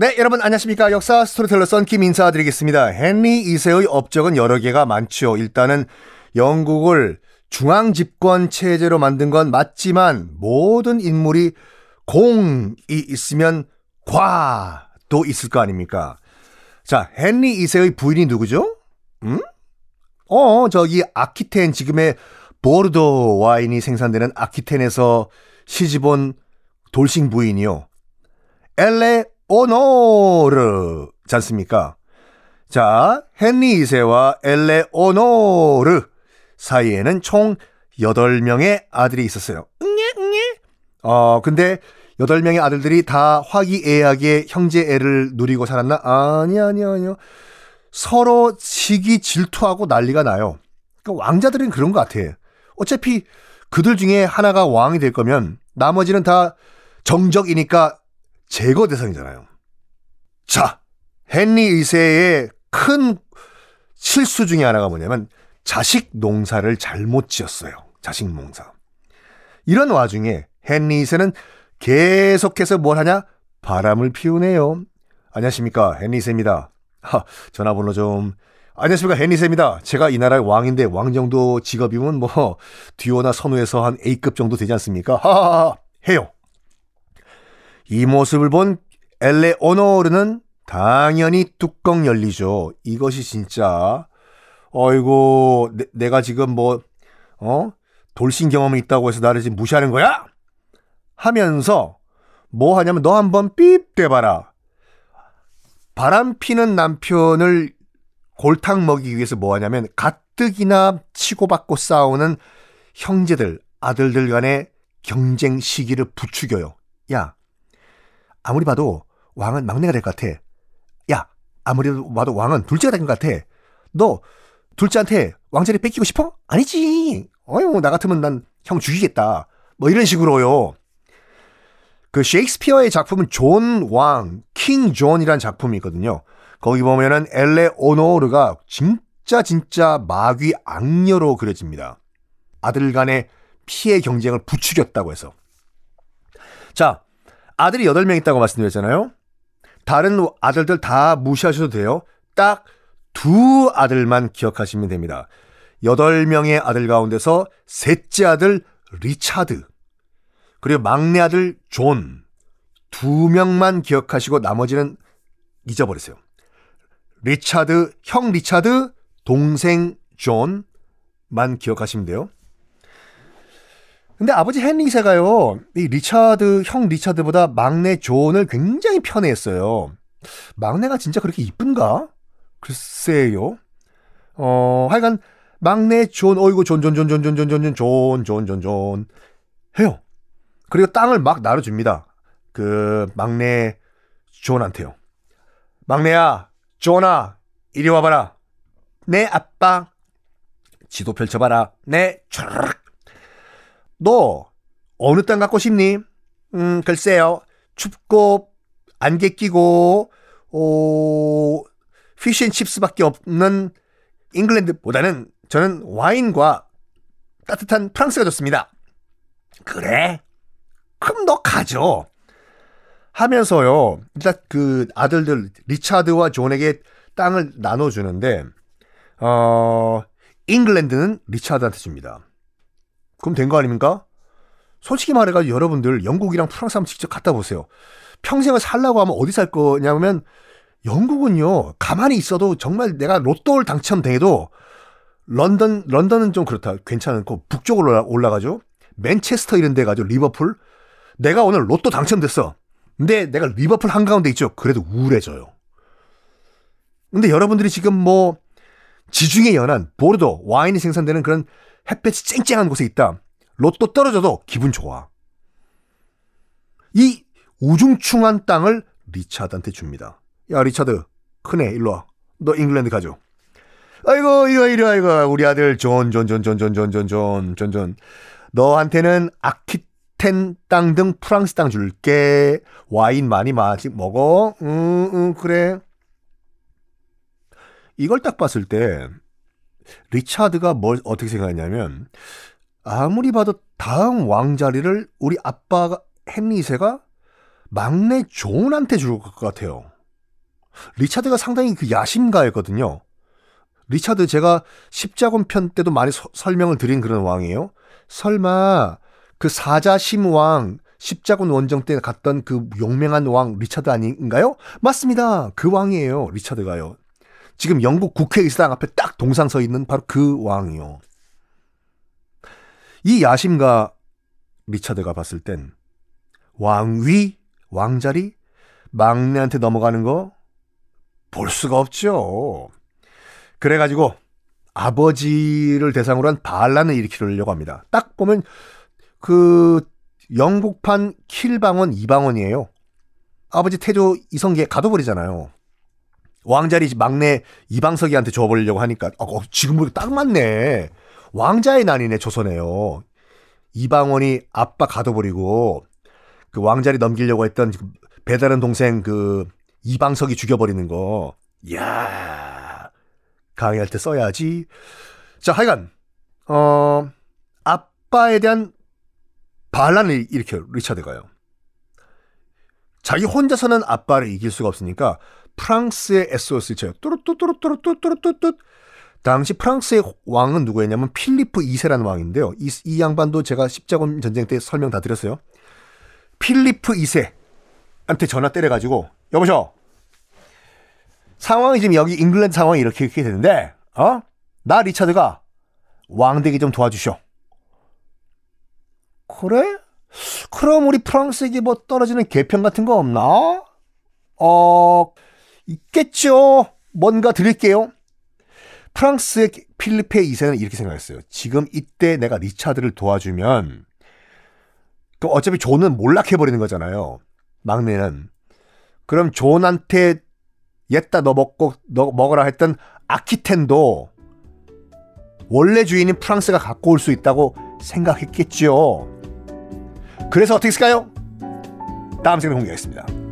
네, 여러분 안녕하십니까. 역사 스토리텔러 썬킴 인사드리겠습니다. 헨리 2세의 업적은 여러 개가 많죠. 일단은 영국을 중앙 집권 체제로 만든 건 맞지만 모든 인물이 공이 있으면 과도 있을 거 아닙니까? 자, 헨리 2세의 부인이 누구죠? 음? 어, 저기 아키텐 지금의 보르도 와인이 생산되는 아키텐에서 시집온 돌싱 부인이요. 엘레 오노르지 않습니까? 자, 헨리 2세와 엘레 오노르 사이에는 총 8명의 아들이 있었어요. 어, 근데 8명의 아들들이 다 화기애애하게 형제애를 누리고 살았나? 아니, 아니, 아니요. 서로 시기 질투하고 난리가 나요. 그러니까 왕자들은 그런 것 같아. 어차피 그들 중에 하나가 왕이 될 거면 나머지는 다 정적이니까 제거 대상이잖아요. 자, 헨리 2세의 큰 실수 중에 하나가 뭐냐면 자식 농사를 잘못 지었어요. 자식 농사. 이런 와중에 헨리 2세는 계속해서 뭘 하냐? 바람을 피우네요. 안녕하십니까. 헨리 2세입니다. 하, 전화번호 좀. 안녕하십니까. 헨리 2세입니다. 제가 이 나라의 왕인데 왕 정도 직업이면 뭐 듀오나 선우에서 한 A급 정도 되지 않습니까? 하하하. 해요. 이 모습을 본 엘레 오노르는 당연히 뚜껑 열리죠. 이것이 진짜 어이고 내, 가 지금 뭐 어? 돌싱 경험이 있다고 해서 나를 지금 무시하는 거야? 하면서 뭐 하냐면 너 한번 삐 대봐라. 바람 피는 남편을 골탕 먹이기 위해서 뭐 하냐면 가뜩이나 치고받고 싸우는 형제들, 아들들 간의 경쟁 시기를 부추겨요. 야, 아무리 봐도 왕은 막내가 될 것 같아. 야, 아무리 봐도 왕은 둘째가 될 것 같아. 너 둘째한테 왕자리 뺏기고 싶어? 아니지. 어휴, 나 같으면 난 형 죽이겠다. 뭐 이런 식으로요. 그 셰익스피어의 작품은 존 왕, King John이라는 작품이 있거든요. 거기 보면은 엘레 오노르가 진짜 진짜 마귀 악녀로 그려집니다. 아들 간의 피의 경쟁을 부추겼다고 해서. 자, 아들이 8명 있다고 말씀드렸잖아요. 다른 아들들 다 무시하셔도 돼요. 딱 두 아들만 기억하시면 됩니다. 8명의 아들 가운데서 셋째 아들 리차드, 그리고 막내 아들 존, 두 명만 기억하시고 나머지는 잊어버리세요. 리차드, 형 리차드, 동생 존만 기억하시면 돼요. 근데 아버지 헨리 2세가요, 이 리차드, 형 리차드보다 막내 존을 굉장히 편애했어요. 막내가 진짜 그렇게 이쁜가? 글쎄요. 어, 하여간, 막내 존, 어이구, 존, 존, 존, 존, 존, 존, 존, 존, 존, 존, 존, 존, 해요. 그리고 땅을 막 나눠줍니다. 그, 막내 존한테요. 막내야, 존아, 이리 와봐라. 네 아빠. 지도 펼쳐봐라. 네, 촤르륵. 너 어느 땅 갖고 싶니? 음, 글쎄요. 춥고 안개 끼고 어, 피쉬앤칩스밖에 없는 잉글랜드보다는 저는 와인과 따뜻한 프랑스가 좋습니다. 그래? 그럼 너 가죠. 하면서요. 일단 그 아들들 리차드와 존에게 땅을 나눠주는데 어 잉글랜드는 리차드한테 줍니다. 그럼 된 거 아닙니까? 솔직히 말해가지고 여러분들 영국이랑 프랑스 한번 직접 갔다 보세요. 평생을 살라고 하면 어디 살 거냐면 영국은요, 가만히 있어도 정말 내가 로또를 당첨돼도 런던, 런던은 좀 그렇다. 괜찮고, 북쪽으로 올라가죠? 맨체스터 이런 데 가죠. 리버풀. 내가 오늘 로또 당첨됐어. 근데 내가 리버풀 한가운데 있죠. 그래도 우울해져요. 근데 여러분들이 지금 뭐 지중해 연안, 보르도, 와인이 생산되는 그런 햇볕이 쨍쨍한 곳에 있다. 로또 떨어져도 기분 좋아. 이 우중충한 땅을 리차드한테 줍니다. 야, 리차드, 큰애, 일로 와. 너 잉글랜드 가져. 아이고, 이리 와, 이리 와, 이거. 우리 아들, 존, 존, 존, 존, 존, 존, 존, 존, 존, 존. 너한테는 아키텐 땅 등 프랑스 땅 줄게. 와인 많이 마시, 먹어. 응, 응, 그래. 이걸 딱 봤을 때, 리차드가 뭘 어떻게 생각했냐면, 아무리 봐도 다음 왕자리를 우리 아빠가, 헨리 2세가 막내 존한테 줄 것 같아요. 리차드가 상당히 그 야심가였거든요. 리차드 제가 십자군 편 때도 많이 서, 설명을 드린 그런 왕이에요. 설마 그 사자심 왕 십자군 원정 때 갔던 그 용맹한 왕 리차드 아닌가요? 맞습니다. 그 왕이에요. 리차드가요. 지금 영국 국회의사당 앞에 딱 동상 서 있는 바로 그 왕이요. 이 야심가 리차드가 봤을 땐 왕위, 왕자리, 막내한테 넘어가는 거 볼 수가 없죠. 그래가지고 아버지를 대상으로 한 반란을 일으키려고 합니다. 딱 보면 그 영국판 킬방원 이방원이에요. 아버지 태조 이성계 가둬버리잖아요. 왕자리 막내 이방석이한테 줘버리려고 하니까 어, 지금 보니까 딱 맞네. 왕자의 난이네 조선에요. 이방원이 아빠 가둬버리고 그 왕자리 넘기려고 했던 배다른 동생 그 이방석이 죽여버리는 거. 야 강의할 때 써야지. 자, 하여간, 어, 아빠에 대한 반란을 일으켜, 리차드가요. 자기 혼자서는 아빠를 이길 수가 없으니까 프랑스에 SOS를 쳐요. 뚜루뚜뚜루뚜루뚜루뚜뚜 당시 프랑스의 왕은 누구였냐면 필리프 2세라는 왕인데요. 이, 이 양반도 제가 십자군 전쟁 때 설명 다 드렸어요. 필리프 2세한테 전화 때려가지고 여보셔 상황이 지금 여기 잉글랜드 상황이 이렇게 이렇게 되는데 어? 나 리차드가 왕 되기 좀 도와주셔. 그래? 그럼 우리 프랑스에게 뭐 떨어지는 개편 같은 거 없나? 어, 있겠죠. 뭔가 드릴게요. 프랑스의 필리페 2세는 이렇게 생각했어요. 지금 이때 내가 리차드를 도와주면 그 어차피 존은 몰락해버리는 거잖아요. 막내는. 그럼 존한테 옛다 너 먹고 너 먹으라 했던 아키텐도 원래 주인인 프랑스가 갖고 올 수 있다고 생각했겠죠. 그래서 어떻게 했을까요? 다음 시간에 공개하겠습니다.